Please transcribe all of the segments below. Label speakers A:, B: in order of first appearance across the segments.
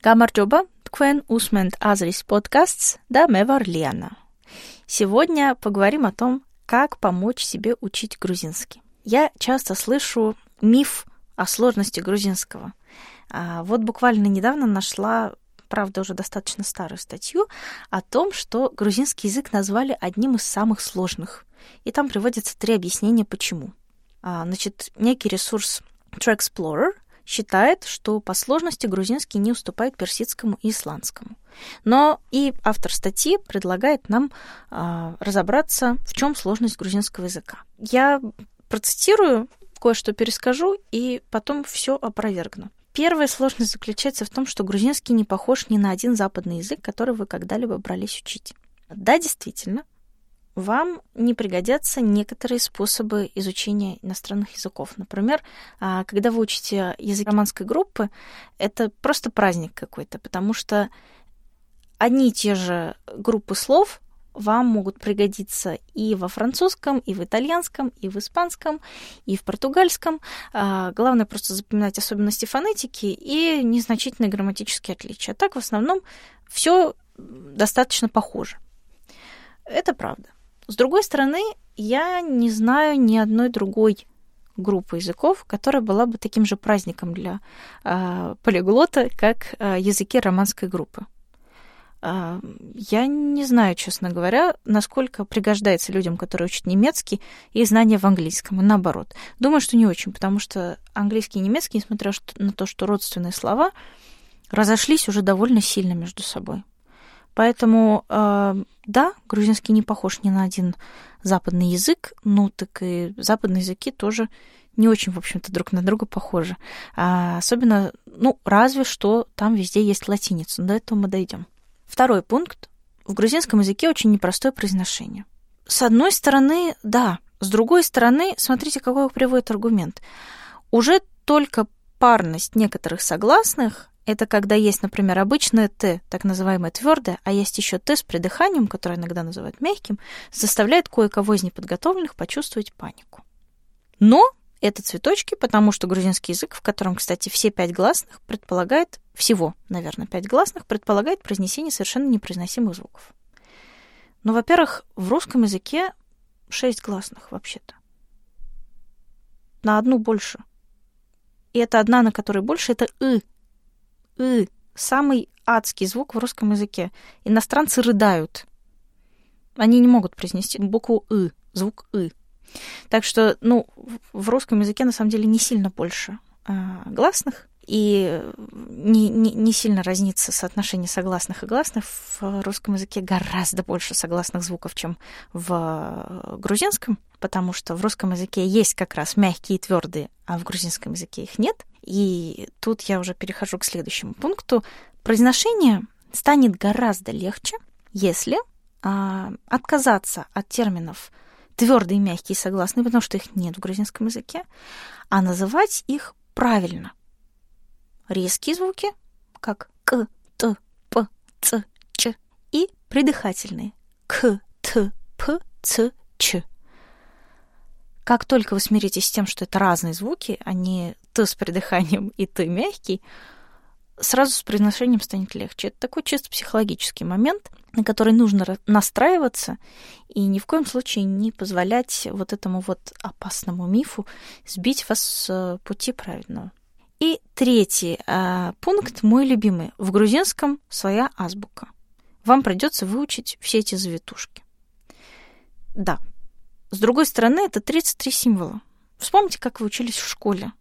A: Гамарджоба, тквен усмент азрис подкастс, да мевар Лена. Сегодня поговорим о том, как помочь себе учить грузинский. Я часто слышу миф о сложности грузинского. А вот буквально недавно нашла правда, уже достаточно старую статью о том, что грузинский язык назвали одним из самых сложных. И там приводятся три объяснения, почему. А, значит, некий ресурс Track Explorer считает, что по сложности грузинский не уступает персидскому и исландскому. Но и автор статьи предлагает нам а, разобраться, в чем сложность грузинского языка. Я процитирую, кое-что перескажу и потом все опровергну. Первая сложность заключается в том, что грузинский не похож ни на один западный язык, который вы когда-либо брались учить. Да, действительно, вам не пригодятся некоторые способы изучения иностранных языков. Например, а, когда вы учите язык романской группы, это просто праздник какой-то, потому что одни и те же группы слов вам могут пригодиться и во французском, и в итальянском, и в испанском, и в португальском. А, главное просто запоминать особенности фонетики и незначительные грамматические отличия. Так в основном все достаточно похоже. Это правда. С другой стороны, я не знаю ни одной другой группы языков, которая была бы таким же праздником для э, полиглота, как э, языки романской группы. Э, я не знаю, честно говоря, насколько пригождается людям, которые учат немецкий, и знания в английском, и наоборот. Думаю, что не очень, потому что английский и немецкий, несмотря на то, что родственные слова, разошлись уже довольно сильно между собой. Поэтому, э, да, грузинский не похож ни на один западный язык, ну так и западные языки тоже не очень, в общем-то, друг на друга похожи. А особенно, ну, разве что там везде есть латиница, до этого мы дойдем. Второй пункт. В грузинском языке очень непростое произношение. С одной стороны, да. С другой стороны, смотрите, какой приводит аргумент. Уже только парность некоторых согласных это когда есть, например, обычное Т, так называемое твердое, а есть еще Т с придыханием, которое иногда называют мягким, заставляет кое-кого из неподготовленных почувствовать панику. Но это цветочки, потому что грузинский язык, в котором, кстати, все пять гласных предполагает, всего, наверное, пять гласных, предполагает произнесение совершенно непроизносимых звуков. Но, во-первых, в русском языке шесть гласных вообще-то. На одну больше. И это одна, на которой больше, это «ы», «ы» — самый адский звук в русском языке. Иностранцы рыдают. Они не могут произнести букву «ы», звук «ы». Так что, ну, в русском языке на самом деле не сильно больше а, гласных, и не, не, не сильно разнится соотношение согласных и гласных. В русском языке гораздо больше согласных звуков, чем в грузинском, потому что в русском языке есть как раз мягкие и твердые, а в грузинском языке их нет. И тут я уже перехожу к следующему пункту. Произношение станет гораздо легче, если а, отказаться от терминов твердые, мягкие и согласные, потому что их нет в грузинском языке, а называть их правильно. Резкие звуки, как к, т, п, ц, ч, и придыхательные к, т, п, ц, ч. Как только вы смиритесь с тем, что это разные звуки, они т с придыханием и т мягкий, сразу с произношением станет легче. Это такой чисто психологический момент, на который нужно настраиваться и ни в коем случае не позволять вот этому вот опасному мифу сбить вас с пути правильного. И третий э, пункт, мой любимый. В грузинском своя азбука. Вам придется выучить все эти завитушки. Да, с другой стороны, это 33 символа. Вспомните, как вы учились в школе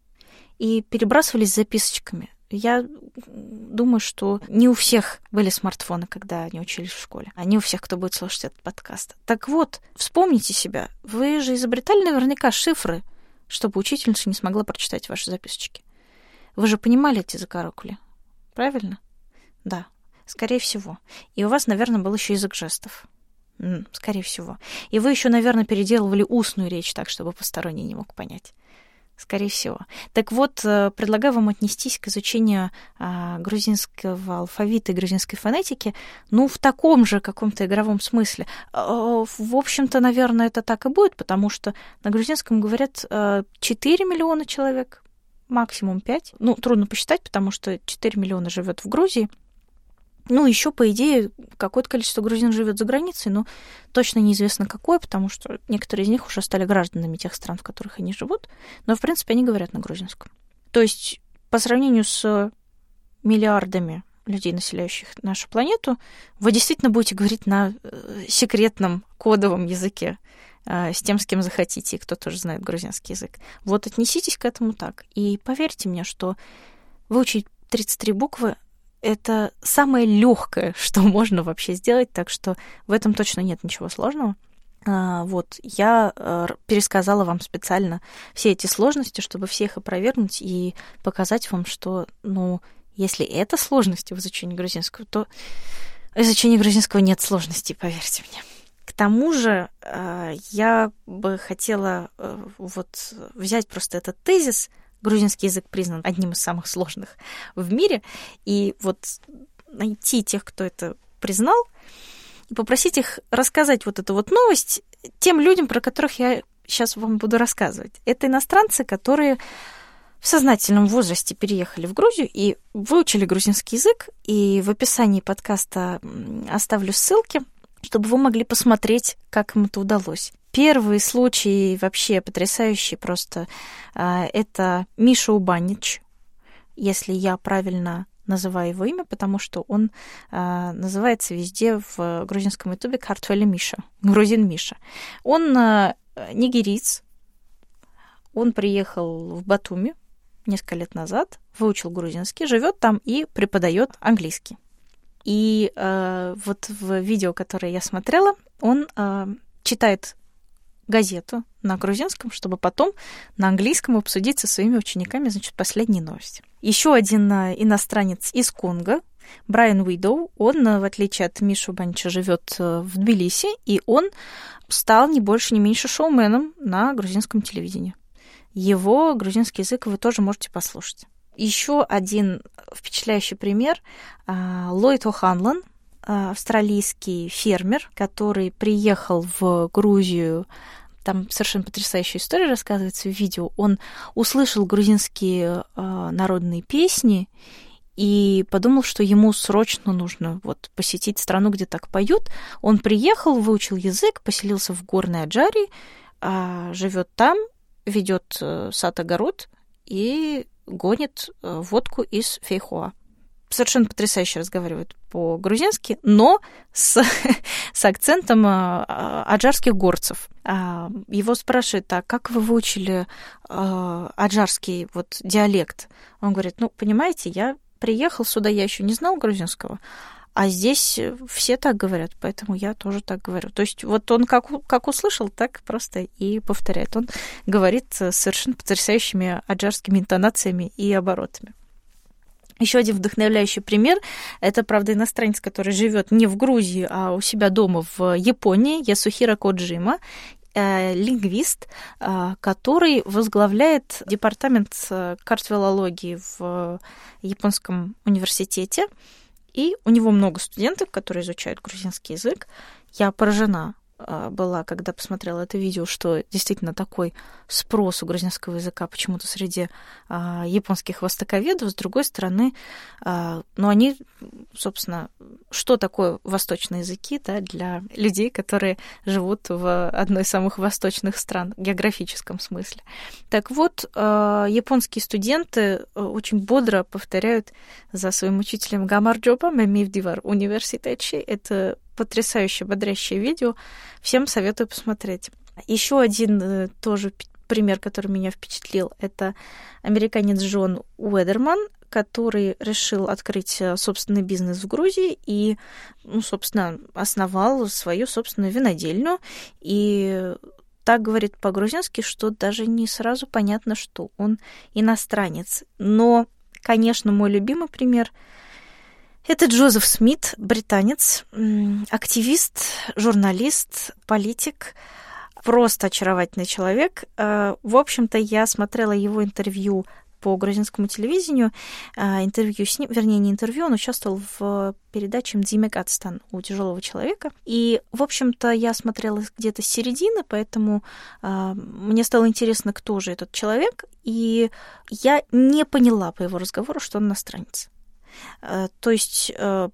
A: и перебрасывались записочками. Я думаю, что не у всех были смартфоны, когда они учились в школе, а не у всех, кто будет слушать этот подкаст. Так вот, вспомните себя. Вы же изобретали наверняка шифры, чтобы учительница не смогла прочитать ваши записочки. Вы же понимали эти закорокули, правильно? Да, скорее всего. И у вас, наверное, был еще язык жестов. Скорее всего. И вы еще, наверное, переделывали устную речь так, чтобы посторонний не мог понять. Скорее всего. Так вот, э, предлагаю вам отнестись к изучению а, грузинского алфавита и грузинской фонетики, ну, в таком же каком-то игровом смысле. А, в общем-то, наверное, это так и будет, потому что на грузинском говорят 4 э, миллиона человек, максимум 5. Ну, трудно посчитать, потому что 4 миллиона живет в Грузии. Ну, еще, по идее, какое-то количество грузин живет за границей, но точно неизвестно какое, потому что некоторые из них уже стали гражданами тех стран, в которых они живут. Но, в принципе, они говорят на грузинском. То есть, по сравнению с миллиардами людей, населяющих нашу планету, вы действительно будете говорить на э, секретном кодовом языке с тем, с кем захотите, и кто тоже знает грузинский язык. Вот отнеситесь к этому так. И поверьте мне, что выучить 33 буквы это самое легкое, что можно вообще сделать, так что в этом точно нет ничего сложного. А, вот, я э, пересказала вам специально все эти сложности, чтобы всех опровергнуть и показать вам, что, ну, если это сложности в изучении грузинского, то в изучении грузинского нет сложностей, поверьте мне. К тому же э, я бы хотела э, вот взять просто этот тезис. Грузинский язык признан одним из самых сложных в мире. И вот найти тех, кто это признал, и попросить их рассказать вот эту вот новость тем людям, про которых я сейчас вам буду рассказывать. Это иностранцы, которые в сознательном возрасте переехали в Грузию и выучили грузинский язык. И в описании подкаста оставлю ссылки, чтобы вы могли посмотреть, как им это удалось. Первый случай вообще потрясающий просто. А, это Миша Убанич, если я правильно называю его имя, потому что он а, называется везде в грузинском ютубе Картвеля Миша, грузин Миша. Он а, нигериец, он приехал в Батуми несколько лет назад, выучил грузинский, живет там и преподает английский. И э, вот в видео, которое я смотрела, он э, читает газету на грузинском, чтобы потом на английском обсудить со своими учениками, значит, последние новости. Еще один э, иностранец из Конго, Брайан Уидоу, он, э, в отличие от Мишу Банча, живет э, в Тбилиси, и он стал не больше, не меньше шоуменом на грузинском телевидении. Его грузинский язык вы тоже можете послушать. Еще один впечатляющий пример. А, Ллойд О'Ханлон, а, австралийский фермер, который приехал в Грузию там совершенно потрясающая история рассказывается в видео. Он услышал грузинские э, народные песни и подумал, что ему срочно нужно вот посетить страну, где так поют. Он приехал, выучил язык, поселился в горной Аджаре, э, живет там ведет сад-огород и гонит э, водку из фейхуа. Совершенно потрясающе разговаривает по-грузински, но с, с акцентом э, аджарских горцев. А, его спрашивают, а как вы выучили аджарский вот диалект? Он говорит, ну, понимаете, я приехал сюда, я еще не знал грузинского, а здесь э, все так говорят, поэтому я тоже так говорю. То есть вот он как, как услышал, так просто и повторяет. Он говорит с совершенно потрясающими аджарскими интонациями и оборотами. Еще один вдохновляющий пример – это, правда, иностранец, который живет не в Грузии, а у себя дома в Японии, Ясухира Коджима, э, лингвист, э, который возглавляет департамент картфилологии в Японском университете. И у него много студентов, которые изучают грузинский язык. Я поражена была, когда посмотрела это видео, что действительно такой спрос у грузинского языка почему-то среди а, японских востоковедов. С другой стороны, а, ну, они, собственно, что такое восточные языки да, для людей, которые живут в одной из самых восточных стран в географическом смысле. Так вот, а, японские студенты а, очень бодро повторяют за своим учителем Гамар Джоба Мемивдивар университете. Это потрясающее, бодрящее видео. Всем советую посмотреть. Еще один э, тоже пример, который меня впечатлил, это американец Джон Уэдерман, который решил открыть э, собственный бизнес в Грузии и, ну, собственно, основал свою собственную винодельню. И так говорит по-грузински, что даже не сразу понятно, что он иностранец. Но, конечно, мой любимый пример — это Джозеф Смит, британец, активист, журналист, политик, просто очаровательный человек. Э, в общем-то, я смотрела его интервью по грузинскому телевидению а, интервью с ним, вернее, не интервью, он участвовал в передаче «Мдзимек Ацтан» у тяжелого человека. И, в общем-то, я смотрела где-то с середины, поэтому э, мне стало интересно, кто же этот человек, и я не поняла по его разговору, что он иностранец. Э, то есть э,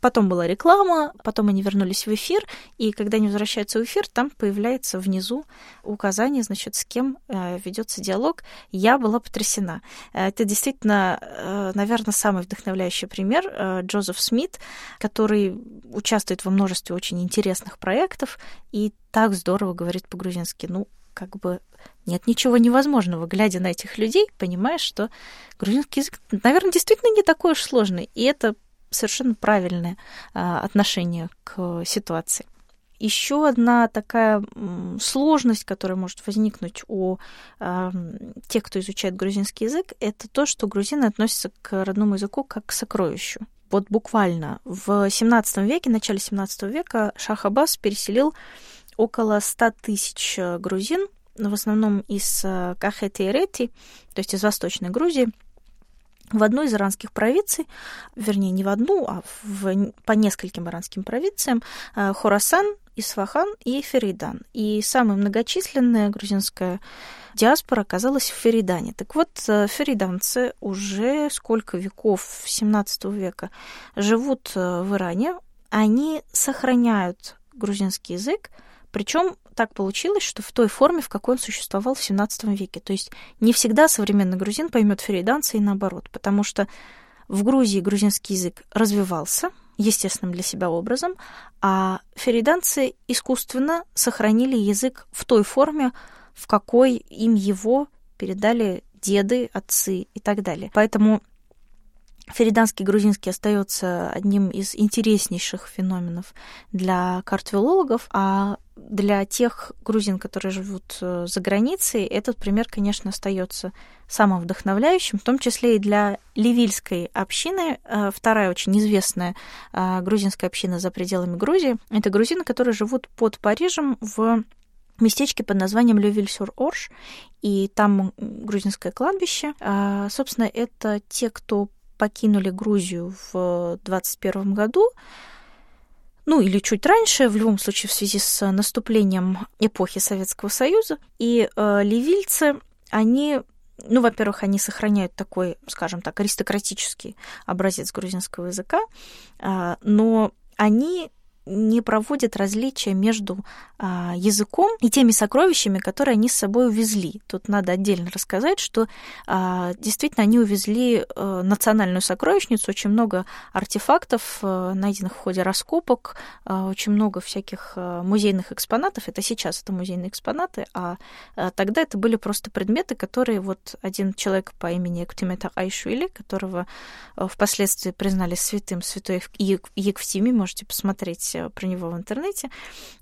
A: Потом была реклама, потом они вернулись в эфир, и когда они возвращаются в эфир, там появляется внизу указание, значит, с кем э, ведется диалог. Я была потрясена. Это действительно, наверное, самый вдохновляющий пример Джозеф Смит, который участвует во множестве очень интересных проектов и так здорово говорит по-грузински. Ну, как бы нет ничего невозможного. Глядя на этих людей, понимаешь, что грузинский язык, наверное, действительно не такой уж сложный. И это совершенно правильное а, отношение к ситуации. Еще одна такая сложность, которая может возникнуть у э, тех, кто изучает грузинский язык, это то, что грузины относятся к родному языку как к сокровищу. Вот буквально в 17 веке, начале 17 века Шах Аббас переселил около 100 тысяч грузин, в основном из э, Кахети и Рети, то есть из Восточной Грузии, в одну из иранских провинций, вернее, не в одну, а в, по нескольким иранским провинциям, э, Хорасан, Исфахан и Феридан. И самая многочисленная грузинская диаспора оказалась в Феридане. Так вот, э, фериданцы уже сколько веков, 17 века, живут э, в Иране, они сохраняют грузинский язык, причем так получилось, что в той форме, в какой он существовал в XVII веке. То есть не всегда современный грузин поймет фериданца и наоборот, потому что в Грузии грузинский язык развивался естественным для себя образом, а фериданцы искусственно сохранили язык в той форме, в какой им его передали деды, отцы и так далее. Поэтому Фериданский грузинский остается одним из интереснейших феноменов для картфилологов, а для тех грузин, которые живут э, за границей, этот пример, конечно, остается самым вдохновляющим, в том числе и для ливильской общины. Э, вторая очень известная э, грузинская община за пределами Грузии. Это грузины, которые живут под Парижем в местечке под названием Лювиль-сюр-Орш, и там грузинское кладбище. Собственно, это те, кто покинули Грузию в 2021 году, ну или чуть раньше, в любом случае в связи с наступлением эпохи Советского Союза. И э, ливильцы, они ну, во-первых, они сохраняют такой, скажем так, аристократический образец грузинского языка, э, но они не проводят различия между а, языком и теми сокровищами, которые они с собой увезли. Тут надо отдельно рассказать, что а, действительно они увезли а, национальную сокровищницу, очень много артефактов, а, найденных в ходе раскопок, а, очень много всяких а, музейных экспонатов. Это сейчас это музейные экспонаты, а, а тогда это были просто предметы, которые вот один человек по имени Эктимета Айшвили, которого впоследствии признали святым, святой Еквтими, можете посмотреть про него в интернете.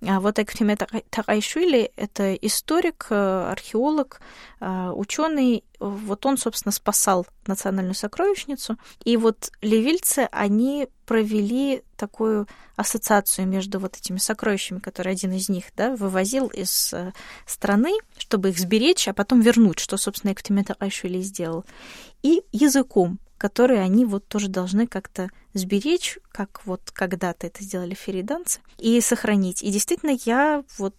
A: А вот Экхриме Тарайшвили — это историк, э, археолог, э, ученый. Вот он, собственно, спасал национальную сокровищницу. И вот ливильцы, они провели такую ассоциацию между вот этими сокровищами, которые один из них да, вывозил из э, страны, чтобы их сберечь, а потом вернуть, что, собственно, Эктимета Айшвили сделал, и языком, которые они вот тоже должны как-то сберечь, как вот когда-то это сделали фериданцы, и сохранить. И действительно, я вот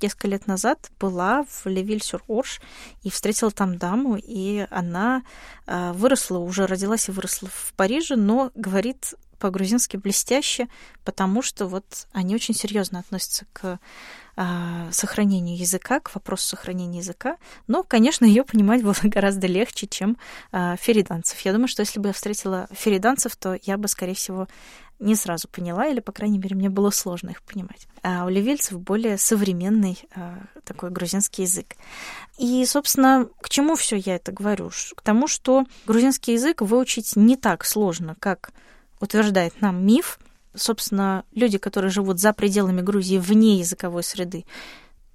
A: несколько лет назад была в Левиль-сюр-Орш и встретила там даму, и она э, выросла, уже родилась и выросла в Париже, но говорит по-грузински блестяще, потому что вот они очень серьезно относятся к а, сохранению языка, к вопросу сохранения языка. Но, конечно, ее понимать было гораздо легче, чем а, фериданцев. Я думаю, что если бы я встретила фериданцев, то я бы, скорее всего, не сразу поняла, или, по крайней мере, мне было сложно их понимать. А у ливельцев более современный а, такой грузинский язык. И, собственно, к чему все я это говорю? К тому, что грузинский язык выучить не так сложно, как утверждает нам миф, собственно, люди, которые живут за пределами Грузии вне языковой среды,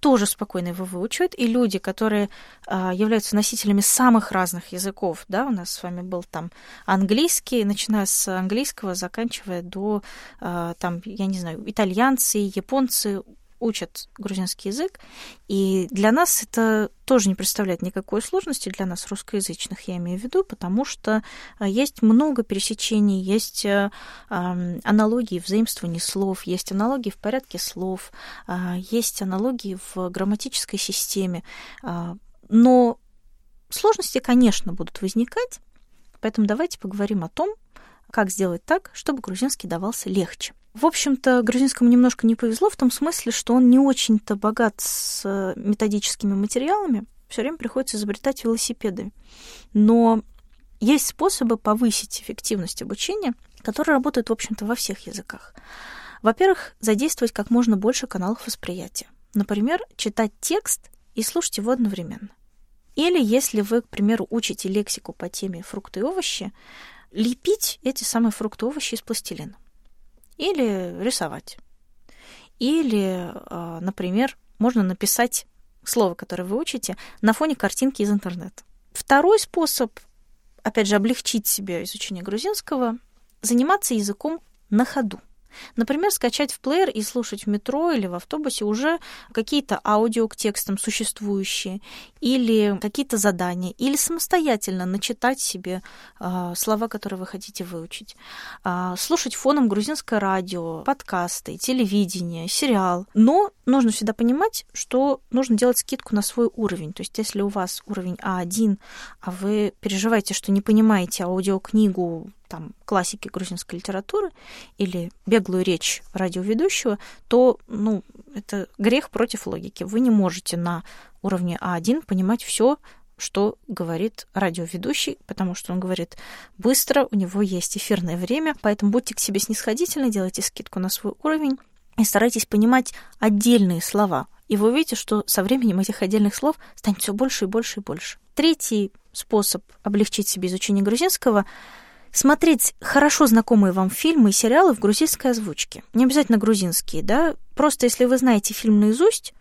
A: тоже спокойно его выучивают, и люди, которые а, являются носителями самых разных языков, да, у нас с вами был там английский, начиная с английского, заканчивая до, а, там, я не знаю, итальянцы, японцы, учат грузинский язык, и для нас это тоже не представляет никакой сложности, для нас русскоязычных, я имею в виду, потому что а, есть много пересечений, есть а, аналогии в заимствовании слов, есть аналогии в порядке слов, а, есть аналогии в грамматической системе, но сложности, конечно, будут возникать, поэтому давайте поговорим о том, как сделать так, чтобы грузинский давался легче. В общем-то, грузинскому немножко не повезло в том смысле, что он не очень-то богат с э, методическими материалами. Все время приходится изобретать велосипеды. Но есть способы повысить эффективность обучения, которые работают, в общем-то, во всех языках. Во-первых, задействовать как можно больше каналов восприятия. Например, читать текст и слушать его одновременно. Или если вы, к примеру, учите лексику по теме фрукты и овощи, лепить эти самые фрукты и овощи из пластилина. Или рисовать. Или, а, например, можно написать слово, которое вы учите, на фоне картинки из интернета. Второй способ, опять же, облегчить себе изучение грузинского, заниматься языком на ходу. Например, скачать в плеер и слушать в метро или в автобусе уже какие-то аудио к текстам существующие, или какие-то задания, или самостоятельно начитать себе э, слова, которые вы хотите выучить. Э, слушать фоном грузинское радио, подкасты, телевидение, сериал. Но нужно всегда понимать, что нужно делать скидку на свой уровень. То есть, если у вас уровень А1, а вы переживаете, что не понимаете аудиокнигу там, классики грузинской литературы или беглую речь радиоведущего, то ну, это грех против логики. Вы не можете на уровне А1 понимать все, что говорит радиоведущий, потому что он говорит быстро, у него есть эфирное время, поэтому будьте к себе снисходительны, делайте скидку на свой уровень и старайтесь понимать отдельные слова. И вы увидите, что со временем этих отдельных слов станет все больше и больше и больше. Третий способ облегчить себе изучение грузинского смотреть хорошо знакомые вам фильмы и сериалы в грузинской озвучке. Не обязательно грузинские, да. Просто если вы знаете фильм наизусть,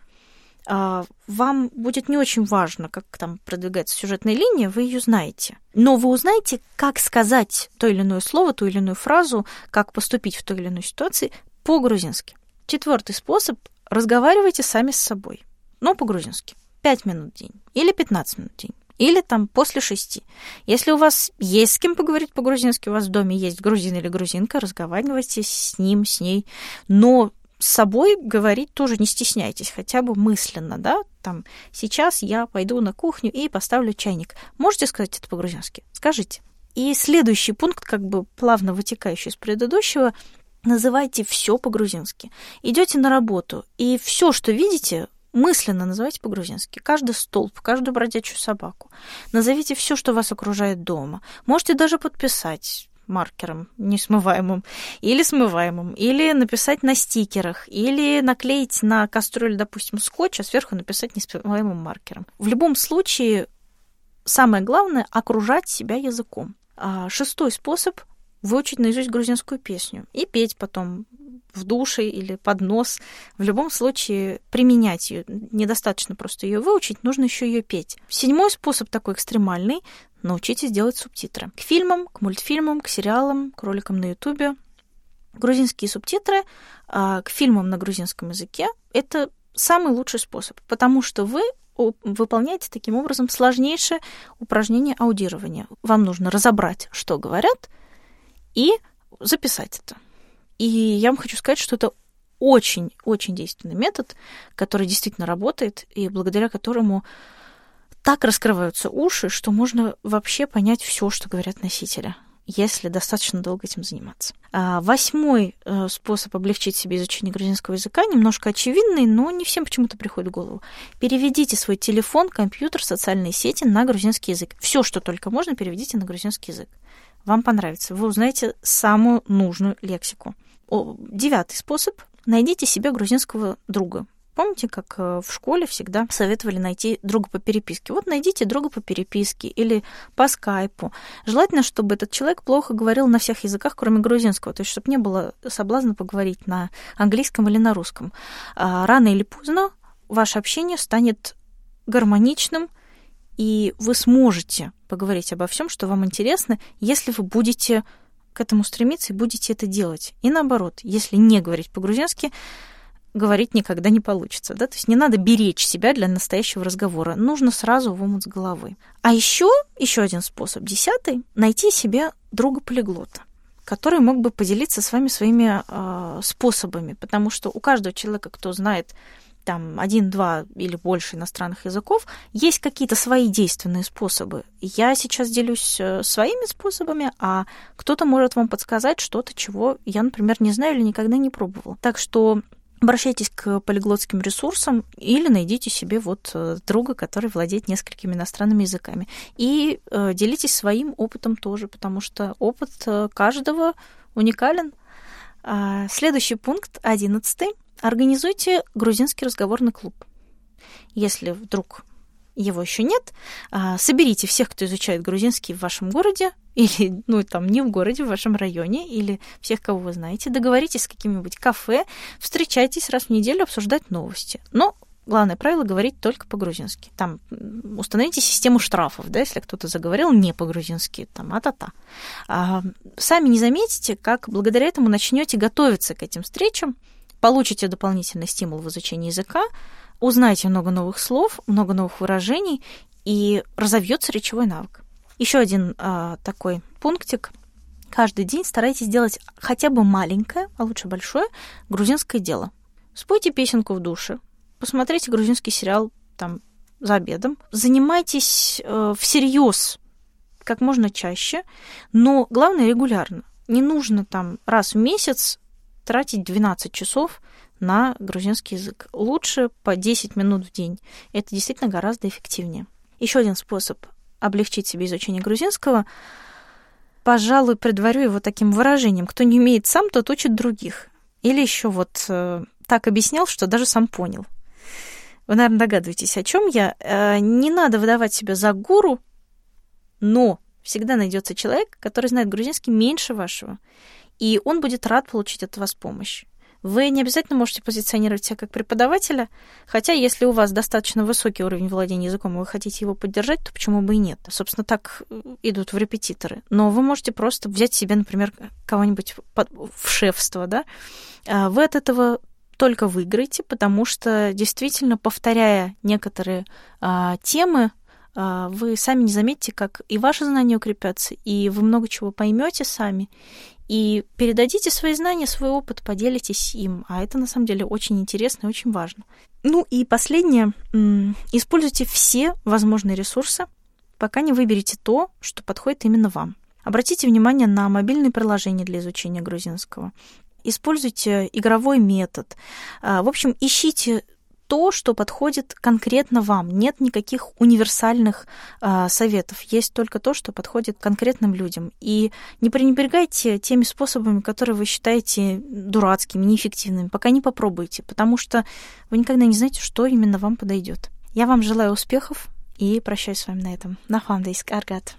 A: а, вам будет не очень важно, как там продвигается сюжетная линия, вы ее знаете. Но вы узнаете, как сказать то или иное слово, ту или иную фразу, как поступить в той или иной ситуации по-грузински. Четвертый способ – разговаривайте сами с собой, но по-грузински. 5 минут в день или 15 минут в день или там после шести. Если у вас есть с кем поговорить по-грузински, у вас в доме есть грузин или грузинка, разговаривайте с ним, с ней, но с собой говорить тоже не стесняйтесь, хотя бы мысленно, да, там, сейчас я пойду на кухню и поставлю чайник. Можете сказать это по-грузински? Скажите. И следующий пункт, как бы плавно вытекающий из предыдущего, называйте все по-грузински. Идете на работу, и все, что видите, мысленно называйте по-грузински. Каждый столб, каждую бродячую собаку. Назовите все, что вас окружает дома. Можете даже подписать маркером несмываемым или смываемым, или написать на стикерах, или наклеить на кастрюлю, допустим, скотч, а сверху написать несмываемым маркером. В любом случае, самое главное — окружать себя языком. А шестой способ — выучить наизусть грузинскую песню и петь потом в душе или под нос. В любом случае применять ее. Недостаточно просто ее выучить, нужно еще ее петь. Седьмой способ такой экстремальный — научитесь делать субтитры. К фильмам, к мультфильмам, к сериалам, к роликам на ютубе. Грузинские субтитры а, к фильмам на грузинском языке — это самый лучший способ, потому что вы выполняете таким образом сложнейшее упражнение аудирования. Вам нужно разобрать, что говорят, и записать это. И я вам хочу сказать, что это очень-очень действенный метод, который действительно работает, и благодаря которому так раскрываются уши, что можно вообще понять все, что говорят носители если достаточно долго этим заниматься. А восьмой э, способ облегчить себе изучение грузинского языка немножко очевидный, но не всем почему-то приходит в голову. Переведите свой телефон, компьютер, социальные сети на грузинский язык. Все, что только можно, переведите на грузинский язык. Вам понравится. Вы узнаете самую нужную лексику. Девятый способ. Найдите себе грузинского друга. Помните, как э, в школе всегда советовали найти друга по переписке? Вот найдите друга по переписке или по скайпу. Желательно, чтобы этот человек плохо говорил на всех языках, кроме грузинского, то есть чтобы не было соблазна поговорить на английском или на русском. А рано или поздно ваше общение станет гармоничным, и вы сможете поговорить обо всем, что вам интересно, если вы будете к этому стремиться и будете это делать. И наоборот, если не говорить по-грузински, говорить никогда не получится. Да? То есть не надо беречь себя для настоящего разговора. Нужно сразу в омут с головы. А еще, еще один способ, десятый, найти себе друга-полиглота который мог бы поделиться с вами своими э, способами, потому что у каждого человека, кто знает там один, два или больше иностранных языков, есть какие-то свои действенные способы. Я сейчас делюсь э, своими способами, а кто-то может вам подсказать что-то, чего я, например, не знаю или никогда не пробовала. Так что обращайтесь к полиглотским ресурсам или найдите себе вот э, друга, который владеет несколькими иностранными языками. И э, делитесь своим опытом тоже, потому что опыт каждого уникален. А, следующий пункт, одиннадцатый. Организуйте грузинский разговорный клуб. Если вдруг его еще нет, а, соберите всех, кто изучает грузинский в вашем городе, или, ну, там, не в городе, в вашем районе, или всех, кого вы знаете, договоритесь с каким-нибудь кафе, встречайтесь раз в неделю обсуждать новости. Но главное правило говорить только по-грузински. Там установите систему штрафов, да, если кто-то заговорил не по-грузински, там, а-та-та. А, сами не заметите, как благодаря этому начнете готовиться к этим встречам, получите дополнительный стимул в изучении языка, узнаете много новых слов, много новых выражений, и разовьется речевой навык. Еще один а, такой пунктик. Каждый день старайтесь делать хотя бы маленькое, а лучше большое, грузинское дело. Спойте песенку в душе, посмотрите грузинский сериал там за обедом, занимайтесь э, всерьез как можно чаще, но главное регулярно. Не нужно там раз в месяц тратить 12 часов на грузинский язык. Лучше по 10 минут в день. Это действительно гораздо эффективнее. Еще один способ облегчить себе изучение грузинского, пожалуй, предварю его таким выражением. Кто не умеет сам, тот учит других. Или еще вот э, так объяснял, что даже сам понял. Вы, наверное, догадываетесь, о чем я. Э, не надо выдавать себя за гуру, но всегда найдется человек, который знает грузинский меньше вашего и он будет рад получить от вас помощь. Вы не обязательно можете позиционировать себя как преподавателя, хотя если у вас достаточно высокий уровень владения языком, и вы хотите его поддержать, то почему бы и нет? Собственно, так э, идут в репетиторы. Но вы можете просто взять себе, например, кого-нибудь в шефство, да? А вы от этого только выиграете, потому что действительно, повторяя некоторые а, темы, вы сами не заметите, как и ваши знания укрепятся, и вы много чего поймете сами, и передадите свои знания, свой опыт, поделитесь им. А это на самом деле очень интересно и очень важно. Ну и последнее. Используйте все возможные ресурсы, пока не выберете то, что подходит именно вам. Обратите внимание на мобильные приложения для изучения грузинского. Используйте игровой метод. А, в общем, ищите то, что подходит конкретно вам. Нет никаких универсальных э, советов. Есть только то, что подходит конкретным людям. И не пренебрегайте теми способами, которые вы считаете дурацкими, неэффективными, пока не попробуйте, потому что вы никогда не знаете, что именно вам подойдет. Я вам желаю успехов и прощаюсь с вами на этом. На фандейск Аргат.